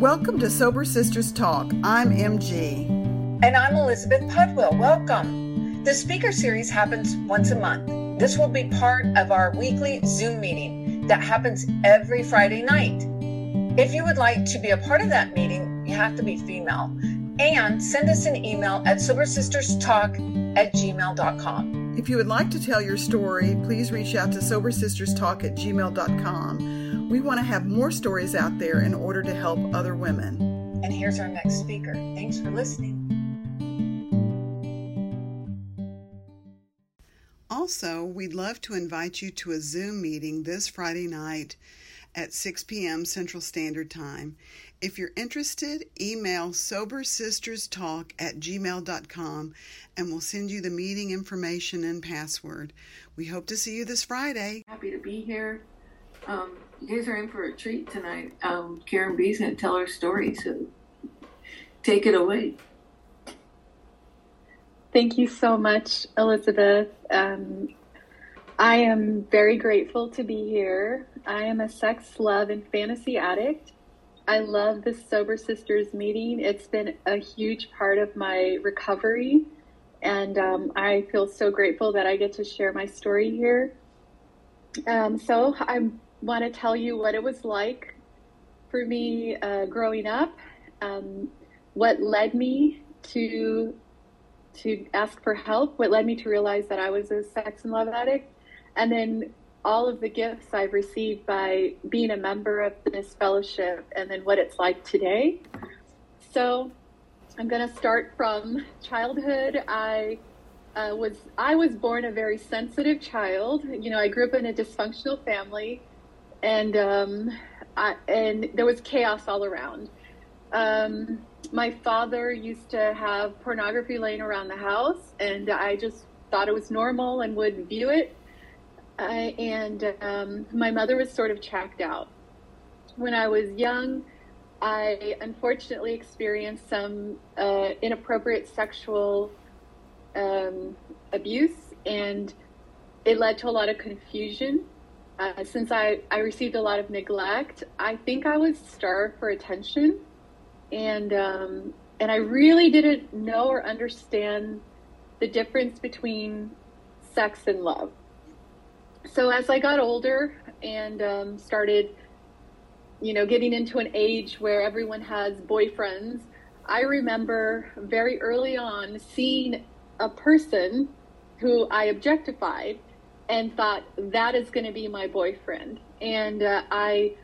Welcome to Sober Sisters Talk. I'm MG. And I'm Elizabeth Pudwill. Welcome. The speaker series happens once a month. This will be part of our weekly Zoom meeting that happens every Friday night. If you would like to be a part of that meeting, you have to be female. And send us an email at sobersisterstalk at gmail.com. If you would like to tell your story, please reach out to sobersisterstalk at gmail.com. We want to have more stories out there in order to help other women. And here's our next speaker. Thanks for listening. Also, we'd love to invite you to a Zoom meeting this Friday night at 6 p.m. Central Standard Time. If you're interested, email sobersisterstalk at gmail.com and we'll send you the meeting information and password. We hope to see you this Friday. Happy to be here. Um, you guys are in for a treat tonight. Um, Karen B's going to tell her story, so take it away. Thank you so much, Elizabeth. Um, I am very grateful to be here. I am a sex, love, and fantasy addict. I love this Sober Sisters meeting. It's been a huge part of my recovery, and um, I feel so grateful that I get to share my story here. Um, so, I'm want to tell you what it was like for me uh, growing up, um, what led me to to ask for help, what led me to realize that I was a sex and love addict, and then all of the gifts I've received by being a member of this fellowship, and then what it's like today. So, I'm going to start from childhood. I uh, was I was born a very sensitive child. You know, I grew up in a dysfunctional family and um, I, and there was chaos all around. Um, my father used to have pornography laying around the house, and I just thought it was normal and would view it. Uh, and um, my mother was sort of checked out. When I was young, I unfortunately experienced some uh, inappropriate sexual um, abuse, and it led to a lot of confusion uh, since I, I received a lot of neglect, I think I was starved for attention. And, um, and I really didn't know or understand the difference between sex and love. So as I got older and um, started, you know, getting into an age where everyone has boyfriends, I remember very early on seeing a person who I objectified and thought that is going to be my boyfriend. And uh, I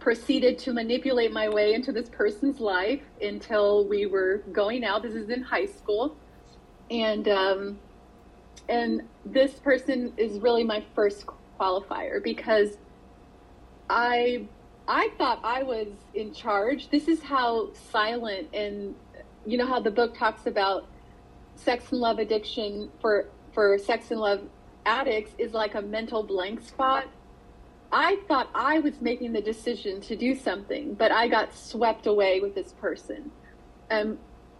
proceeded to manipulate my way into this person's life until we were going out. This is in high school, and um, and this person is really my first qualifier because I I thought I was in charge. This is how silent and you know how the book talks about sex and love addiction for for sex and love addicts is like a mental blank spot. I thought I was making the decision to do something, but I got swept away with this person. Um,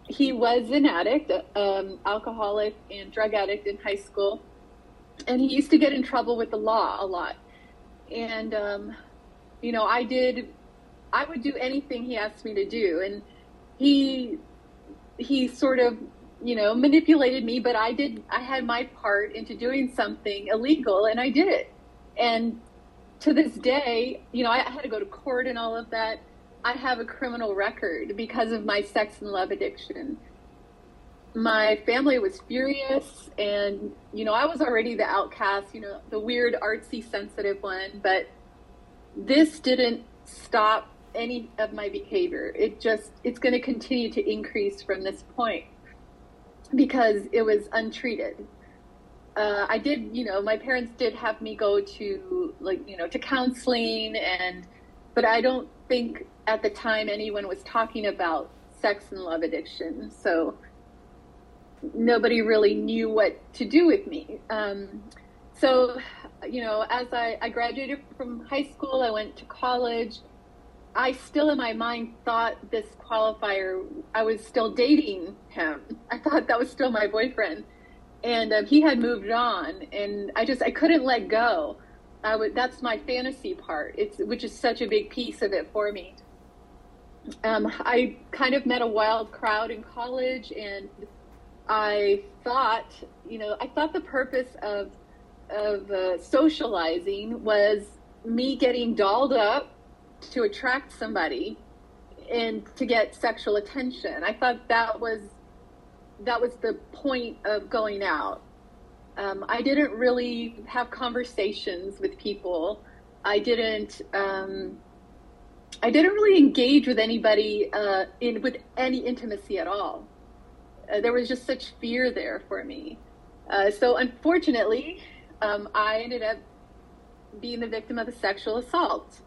he was an addict, um, alcoholic and drug addict in high school, and he used to get in trouble with the law a lot. And um, you know, I did, I would do anything he asked me to do, and he he sort of you know, manipulated me, but I did, I had my part into doing something illegal and I did it. And to this day, you know, I had to go to court and all of that. I have a criminal record because of my sex and love addiction. My family was furious, and, you know, I was already the outcast, you know, the weird, artsy, sensitive one, but this didn't stop any of my behavior. It just, it's going to continue to increase from this point because it was untreated. Uh, I did, you know, my parents did have me go to like, you know, to counseling and, but I don't think at the time anyone was talking about sex and love addiction. So nobody really knew what to do with me. Um, so, you know, as I, I graduated from high school, I went to college. I still in my mind thought this qualifier, I was still dating him. I thought that was still my boyfriend. And um, he had moved on and I just, I couldn't let go. I would, that's my fantasy part. It's, which is such a big piece of it for me. um, I kind of met a wild crowd in college, and I thought, you know, I thought the purpose of of uh, socializing was me getting dolled up to attract somebody and to get sexual attention. I thought that was that was the point of going out. Um, I didn't really have conversations with people. I didn't. Um, I didn't really engage with anybody uh, in with any intimacy at all. Uh, there was just such fear there for me. Uh, so unfortunately, um, I ended up being the victim of a sexual assault.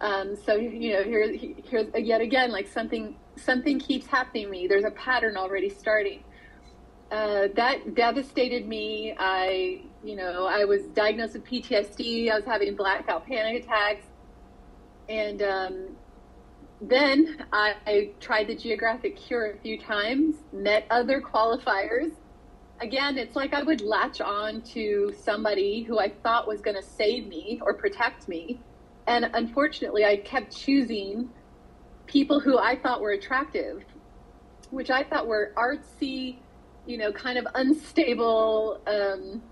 Um, so you know, here, here's yet again, like something something keeps happening to me. There's a pattern already starting. Uh, that devastated me. I, you know, I was diagnosed with PTSD. I was having blackout panic attacks, and um, then I, I tried the geographic cure a few times. Met other qualifiers. Again, it's like I would latch on to somebody who I thought was going to save me or protect me and unfortunately, I kept choosing people who I thought were attractive, which I thought were artsy, you know, kind of unstable, um,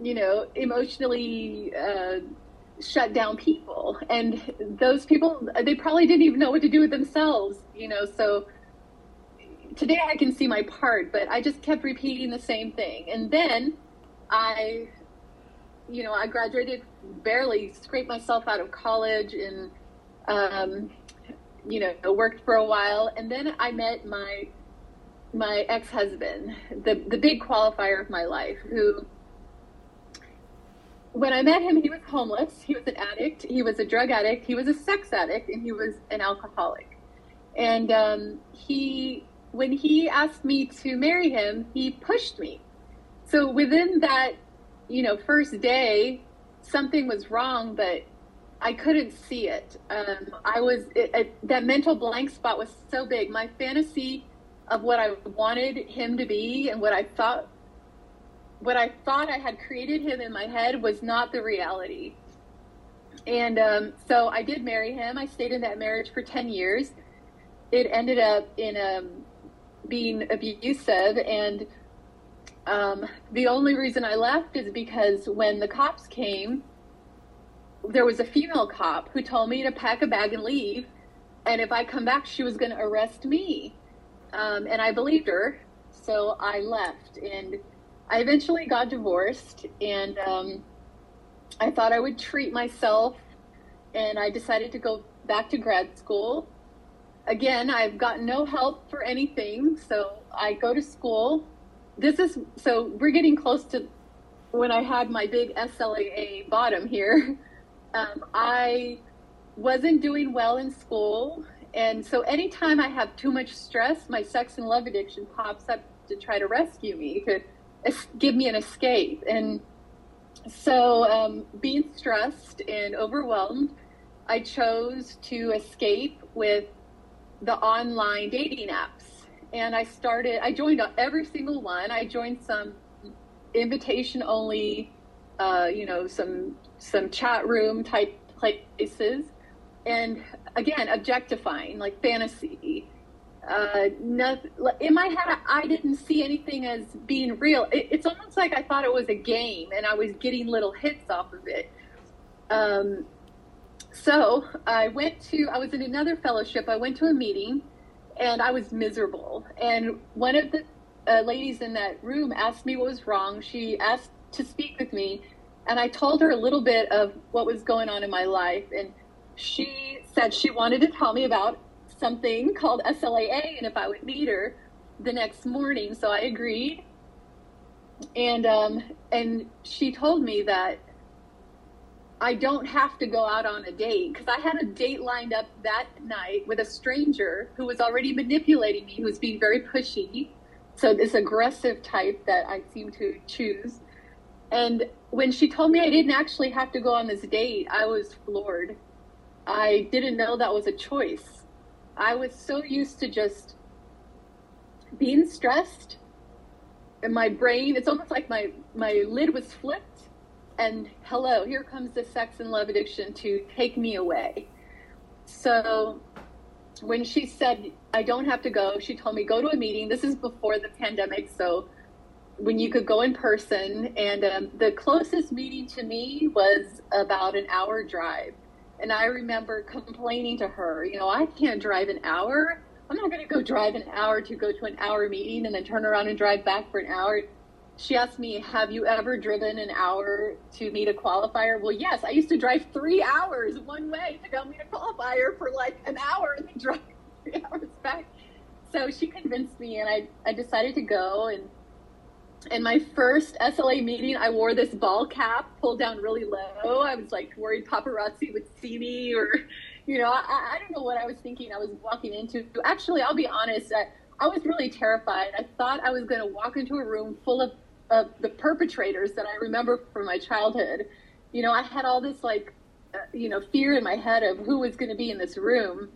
you know, emotionally uh, shut down people. And those people, they probably didn't even know what to do with themselves, you know, so today I can see my part, but I just kept repeating the same thing. And then I you know, I graduated barely, scraped myself out of college and, um, you know, worked for a while. And then I met my, my ex-husband, the, the big qualifier of my life, who, when I met him, he was homeless. He was an addict. He was a drug addict. He was a sex addict and he was an alcoholic. And, um, he, when he asked me to marry him, he pushed me. So within that you know, first day, something was wrong, but I couldn't see it. Um, I was it, it, that mental blank spot was so big. My fantasy of what I wanted him to be and what I thought what I thought I had created him in my head was not the reality. And um, so I did marry him. I stayed in that marriage for ten years. It ended up in um, being abusive and um, the only reason I left is because when the cops came, there was a female cop who told me to pack a bag and leave. And if I come back, she was going to arrest me. Um, and I believed her. So I left. And I eventually got divorced. And um, I thought I would treat myself. And I decided to go back to grad school. Again, I've got no help for anything. So I go to school this is so we're getting close to when I had my big SLAA bottom here. Um, I wasn't doing well in school. And so anytime I have too much stress, my sex and love addiction pops up to try to rescue me, to give me an escape. And so, um, being stressed and overwhelmed, I chose to escape with the online dating apps and I started. I joined every single one. I joined some invitation only, uh, you know, some some chat room type places, and again, objectifying like fantasy. Uh, in my head, I didn't see anything as being real. It, it's almost like I thought it was a game, and I was getting little hits off of it. Um, so I went to. I was in another fellowship. I went to a meeting and I was miserable. And one of the uh, ladies in that room asked me what was wrong. She asked to speak with me, and I told her a little bit of what was going on in my life. And she said she wanted to tell me about something called SLAA and if I would meet her the next morning. So I agreed. And um, and she told me that I don't have to go out on a date because I had a date lined up that night with a stranger who was already manipulating me, who was being very pushy. So this aggressive type that I seem to choose. And when she told me I didn't actually have to go on this date, I was floored. I didn't know that was a choice. I was so used to just being stressed and my brain, it's almost like my, my lid was flipped and hello, here comes the sex and love addiction to take me away. So when she said I don't have to go, she told me go to a meeting. This is before the pandemic, so when you could go in person, and um, the closest meeting to me was about an hour drive. And I remember complaining to her, you know, I can't drive an hour. I'm not going to go drive an hour to go to an hour meeting and then turn around and drive back for an hour. She asked me, Have you ever driven an hour to meet a qualifier? Well, yes, I used to drive three hours one way to go meet a qualifier for like an hour and then drive three hours back. So she convinced me, and I, I decided to go. And in my first SLA meeting, I wore this ball cap pulled down really low. I was like worried paparazzi would see me, or, you know, I, I don't know what I was thinking I was walking into. Actually, I'll be honest, I, I was really terrified. I thought I was going to walk into a room full of, of the perpetrators that I remember from my childhood. You know, I had all this like, uh, you know, fear in my head of who was going to be in this room.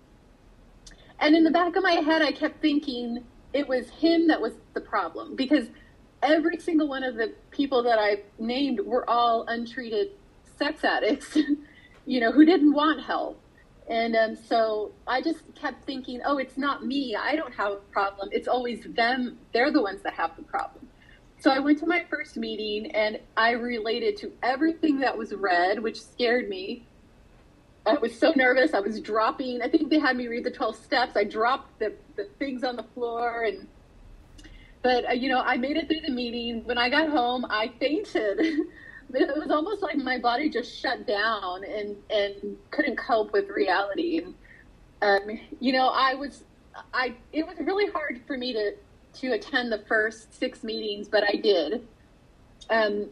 And in the back of my head, I kept thinking it was him that was the problem because every single one of the people that I named were all untreated sex addicts, you know, who didn't want help. And um, so I just kept thinking, oh, it's not me. I don't have a problem. It's always them. They're the ones that have the problem. So I went to my first meeting and I related to everything that was read, which scared me. I was so nervous. I was dropping. I think they had me read the 12 steps. I dropped the, the things on the floor and but uh, you know, I made it through the meeting. When I got home, I fainted. it was almost like my body just shut down and and couldn't cope with reality. And um, you know, I was I it was really hard for me to to attend the first six meetings, but I did. Um,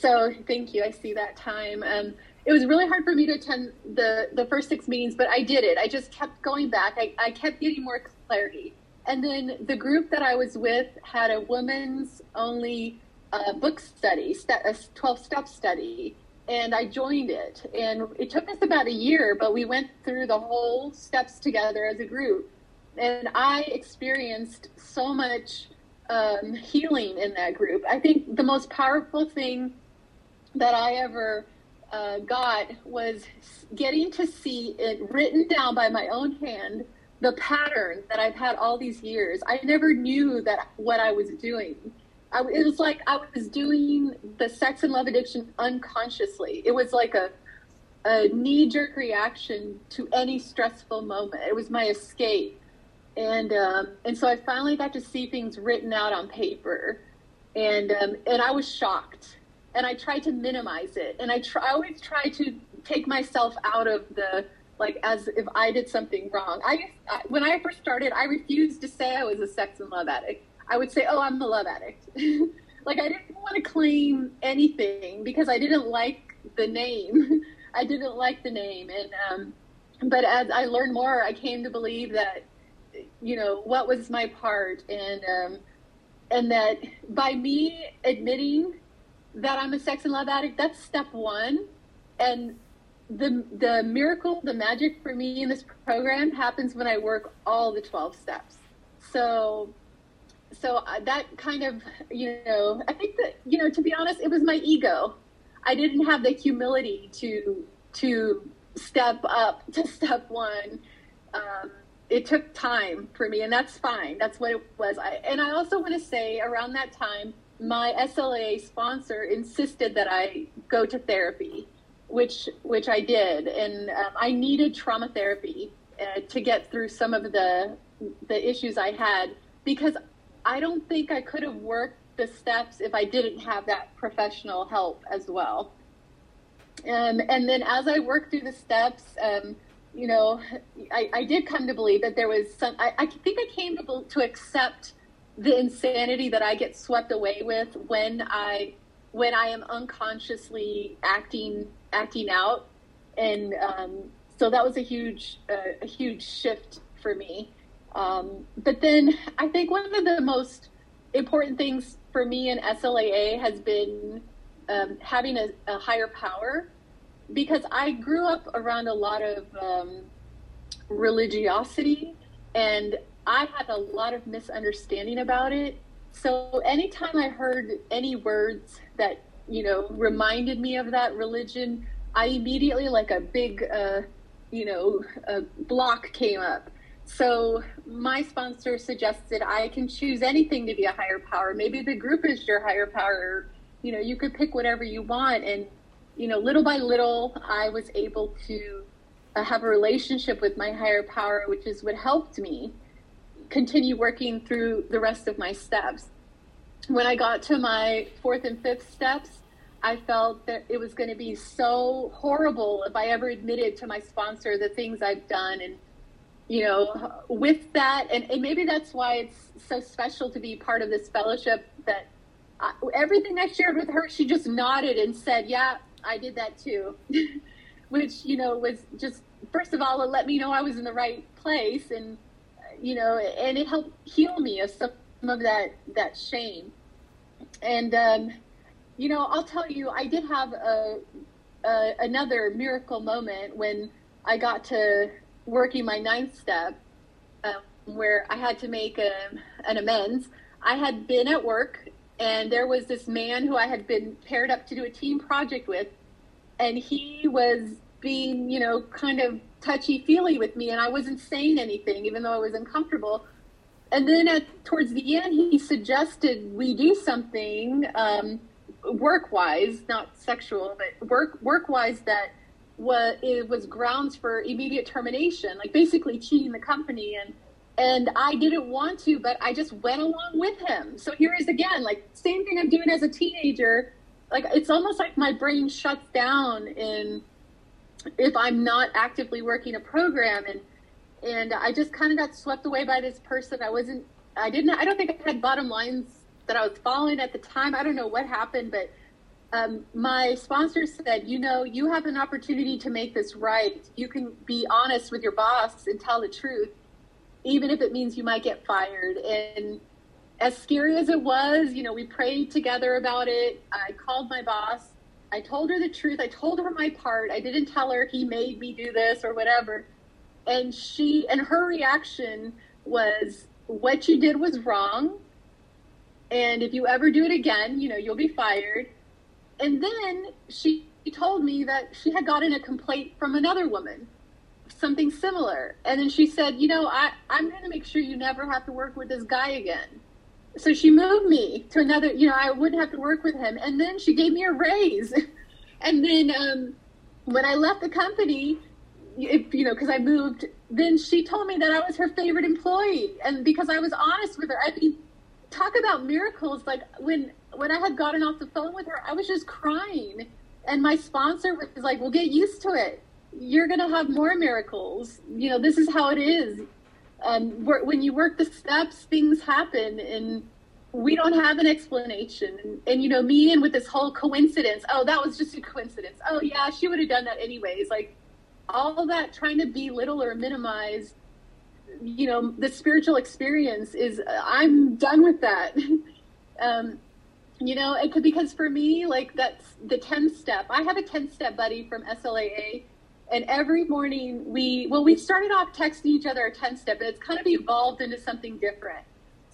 so thank you. I see that time. Um, it was really hard for me to attend the the first six meetings, but I did it. I just kept going back. I, I kept getting more clarity. And then the group that I was with had a women's only uh, book study, a 12 step study. And I joined it. And it took us about a year, but we went through the whole steps together as a group. And I experienced so much um, healing in that group. I think the most powerful thing that I ever uh, got was getting to see it written down by my own hand the pattern that I've had all these years. I never knew that what I was doing. I, it was like I was doing the sex and love addiction unconsciously. It was like a a knee jerk reaction to any stressful moment. It was my escape, and um, and so I finally got to see things written out on paper, and um, and I was shocked. And I tried to minimize it, and I, try, I always try to take myself out of the like as if I did something wrong. I, when I first started, I refused to say I was a sex and love addict. I would say, "Oh, I'm a love addict." like I didn't want to claim anything because I didn't like the name. I didn't like the name, and um, but as I learned more, I came to believe that you know what was my part, and um, and that by me admitting that I'm a sex and love addict, that's step one, and the the miracle, the magic for me in this program happens when I work all the 12 steps. So so that kind of, you know, I think that, you know, to be honest, it was my ego. I didn't have the humility to to step up to step 1. Um, it took time for me and that's fine. That's what it was. I, and I also want to say around that time my SLA sponsor insisted that I go to therapy which which I did, and um, I needed trauma therapy uh, to get through some of the the issues I had because I don't think I could have worked the steps if I didn't have that professional help as well. Um, and then as I worked through the steps, um, you know, I, I, did come to believe that there was some. I, I think I came to, to accept the insanity that I get swept away with when I when I am unconsciously acting acting out, and um, so that was a huge uh, a huge shift for me. Um, but then I think one of the most important things for me in SLAA has been um, having a, a, higher power because I grew up around a lot of um, religiosity and I had a lot of misunderstanding about it. So anytime I heard any words that you know, reminded me of that religion, I immediately, like a big, uh, you know, a block came up. So my sponsor suggested I can choose anything to be a higher power. Maybe the group is your higher power. You know, you could pick whatever you want. And, you know, little by little, I was able to uh, have a relationship with my higher power, which is what helped me continue working through the rest of my steps. When I got to my fourth and fifth steps, I felt that it was going to be so horrible if I ever admitted to my sponsor the things I've done. And, you know, with that, and, and maybe that's why it's so special to be part of this fellowship that I, everything I shared with her, she just nodded and said, Yeah, I did that too. Which, you know, was just, first of all, it let me know I was in the right place. And, you know, and it helped heal me of some of that, that shame. And, um, you know, I'll tell you, I did have a, a another miracle moment when I got to working my ninth step, um, where I had to make a, an amends. I had been at work, and there was this man who I had been paired up to do a team project with, and he was being, you know, kind of touchy feely with me, and I wasn't saying anything, even though I was uncomfortable. And then at towards the end, he suggested we do something. Um, work wise, not sexual, but work work wise that was it was grounds for immediate termination, like basically cheating the company and and I didn't want to, but I just went along with him. So here is again, like same thing I'm doing as a teenager. Like it's almost like my brain shuts down in if I'm not actively working a program and and I just kind of got swept away by this person. I wasn't I didn't I don't think I had bottom lines that I was following at the time. I don't know what happened, but um, my sponsor said, you know, you have an opportunity to make this right. You can be honest with your boss and tell the truth, even if it means you might get fired. And as scary as it was, you know, we prayed together about it. I called my boss. I told her the truth. I told her my part. I didn't tell her he made me do this or whatever. And she, and her reaction was, what you did was wrong and if you ever do it again, you know, you'll be fired. And then she told me that she had gotten a complaint from another woman, something similar. And then she said, you know, I, I'm going to make sure you never have to work with this guy again. So she moved me to another, you know, I wouldn't have to work with him. And then she gave me a raise. and then um, when I left the company, you know, because I moved, then she told me that I was her favorite employee. And because I was honest with her, I mean, talk about miracles. Like when when I had gotten off the phone with her, I was just crying, and my sponsor was like, "Well, get used to it. You're gonna have more miracles. You know, this is how it is. Um, when you work the steps, things happen, and we don't have an explanation. And, and you know, me and with this whole coincidence. Oh, that was just a coincidence. Oh yeah, she would have done that anyways. Like all that trying to belittle or minimize you know the spiritual experience is i'm done with that um, you know it could because for me like that's the 10th step i have a 10th step buddy from slaa and every morning we well we started off texting each other a 10 step but it's kind of evolved into something different.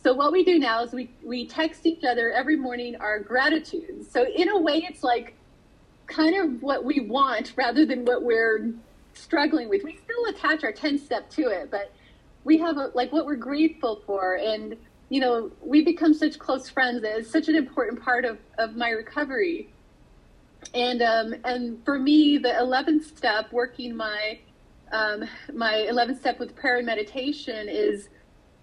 So what we do now is we we text each other every morning our gratitudes. So in a way it's like kind of what we want rather than what we're struggling with. We still attach our 10 step to it but we have a, like what we're grateful for. And you know we become such close friends that it's such an important part of, of my recovery and um, and for me the 11th step working my um, my 11th step with prayer and meditation is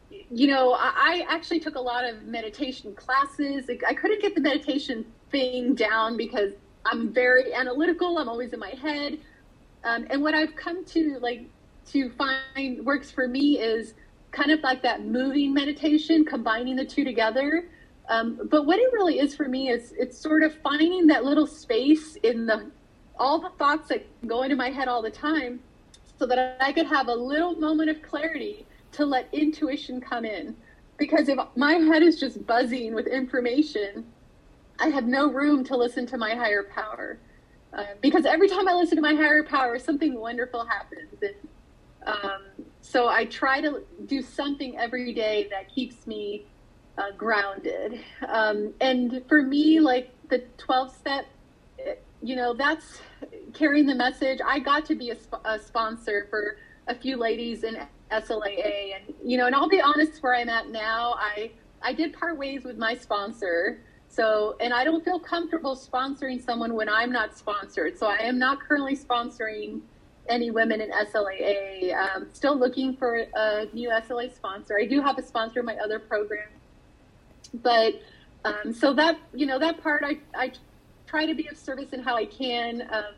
you know I, I actually took a lot of meditation classes. I couldn't get the meditation thing down because i'm very analytical. I'm always in my head. Um, and what i've come to like to find works for me is kind of like that moving meditation, combining the two together. Um, but what it really is for me is it's sort of finding that little space in the all the thoughts that go into my head all the time, so that I could have a little moment of clarity to let intuition come in. Because if my head is just buzzing with information, I have no room to listen to my higher power. Uh, because every time I listen to my higher power, something wonderful happens. And um, so I try to do something every day that keeps me uh, grounded. Um, and for me, like the 12 step, you know, that's carrying the message. I got to be a, sp- a sponsor for a few ladies in SLAA, and you know, and I'll be honest, where I'm at now, I I did part ways with my sponsor. So, and I don't feel comfortable sponsoring someone when I'm not sponsored. So, I am not currently sponsoring any women in SLAA. Um, still looking for a new SLA sponsor. I do have a sponsor in my other program, but um, so that you know that part I I try to be of service in how I can. Um,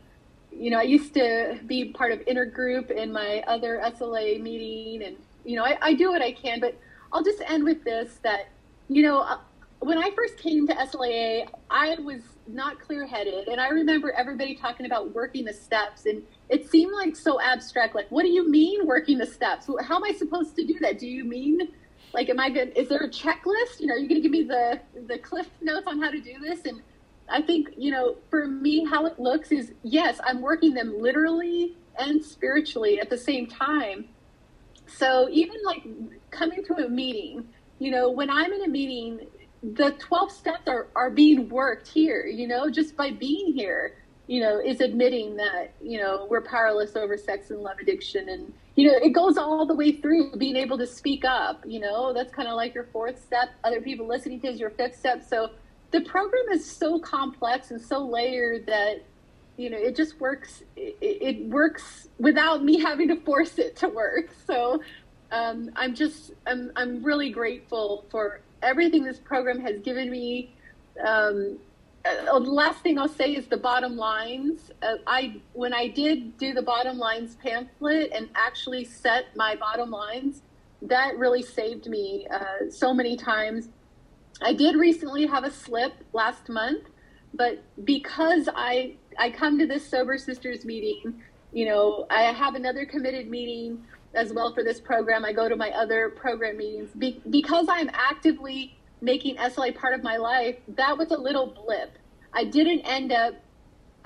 you know, I used to be part of intergroup in my other SLA meeting, and you know, I, I do what I can. But I'll just end with this: that you know, uh, when I first came to SLAA, I was not clear-headed, and I remember everybody talking about working the steps, and it seemed like so abstract. Like, what do you mean working the steps? How am I supposed to do that? Do you mean like, am I good? Is there a checklist? You know, are you going to give me the the cliff notes on how to do this? And I think, you know, for me, how it looks is yes, I'm working them literally and spiritually at the same time. So even like coming to a meeting, you know, when I'm in a meeting, the 12 steps are, are being worked here, you know, just by being here, you know, is admitting that, you know, we're powerless over sex and love addiction. And, you know, it goes all the way through being able to speak up, you know, that's kind of like your fourth step. Other people listening to is your fifth step. So, the program is so complex and so layered that you know it just works it, it works without me having to force it to work so um, i'm just I'm, I'm really grateful for everything this program has given me um, uh, the last thing i'll say is the bottom lines uh, i when i did do the bottom lines pamphlet and actually set my bottom lines that really saved me uh, so many times I did recently have a slip last month, but because I I come to this sober sisters meeting, you know, I have another committed meeting as well for this program. I go to my other program meetings Be- because I'm actively making SLA part of my life. That was a little blip. I didn't end up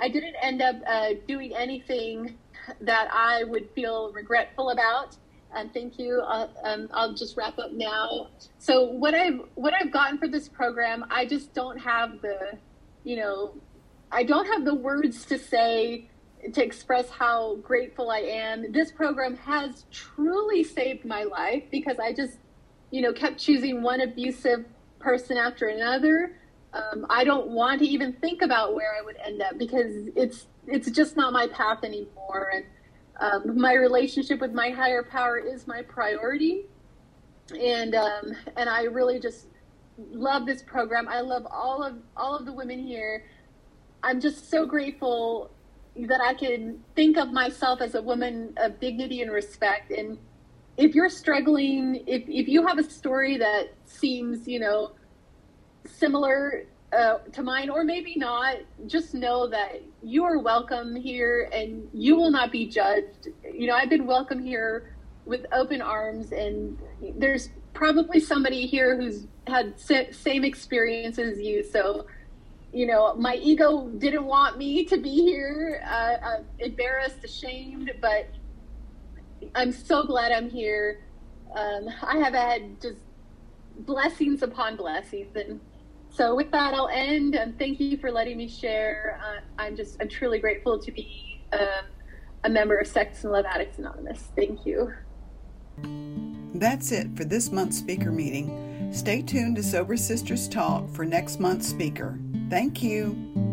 I didn't end up uh, doing anything that I would feel regretful about and thank you. Uh, um, I'll just wrap up now. So what I've what I've gotten for this program, I just don't have the, you know, I don't have the words to say to express how grateful I am. This program has truly saved my life because I just, you know, kept choosing one abusive person after another. Um, I don't want to even think about where I would end up because it's it's just not my path anymore and um, my relationship with my higher power is my priority, and um, and I really just love this program. I love all of all of the women here. I'm just so grateful that I can think of myself as a woman of dignity and respect. And if you're struggling, if if you have a story that seems, you know, similar uh, to mine, or maybe not, just know that you are welcome here and you will not be judged. You know, I've been welcome here with open arms, and there's probably somebody here who's had same experience as you. So, you know, my ego didn't want me to be here, uh, embarrassed, ashamed, but I'm so glad I'm here. Um, I have had just blessings upon blessings, and so with that, I'll end. And thank you for letting me share. Uh, I'm just I'm truly grateful to be um, a member of Sex and Love Addicts Anonymous. Thank you. That's it for this month's speaker meeting. Stay tuned to Sober Sisters Talk for next month's speaker. Thank you.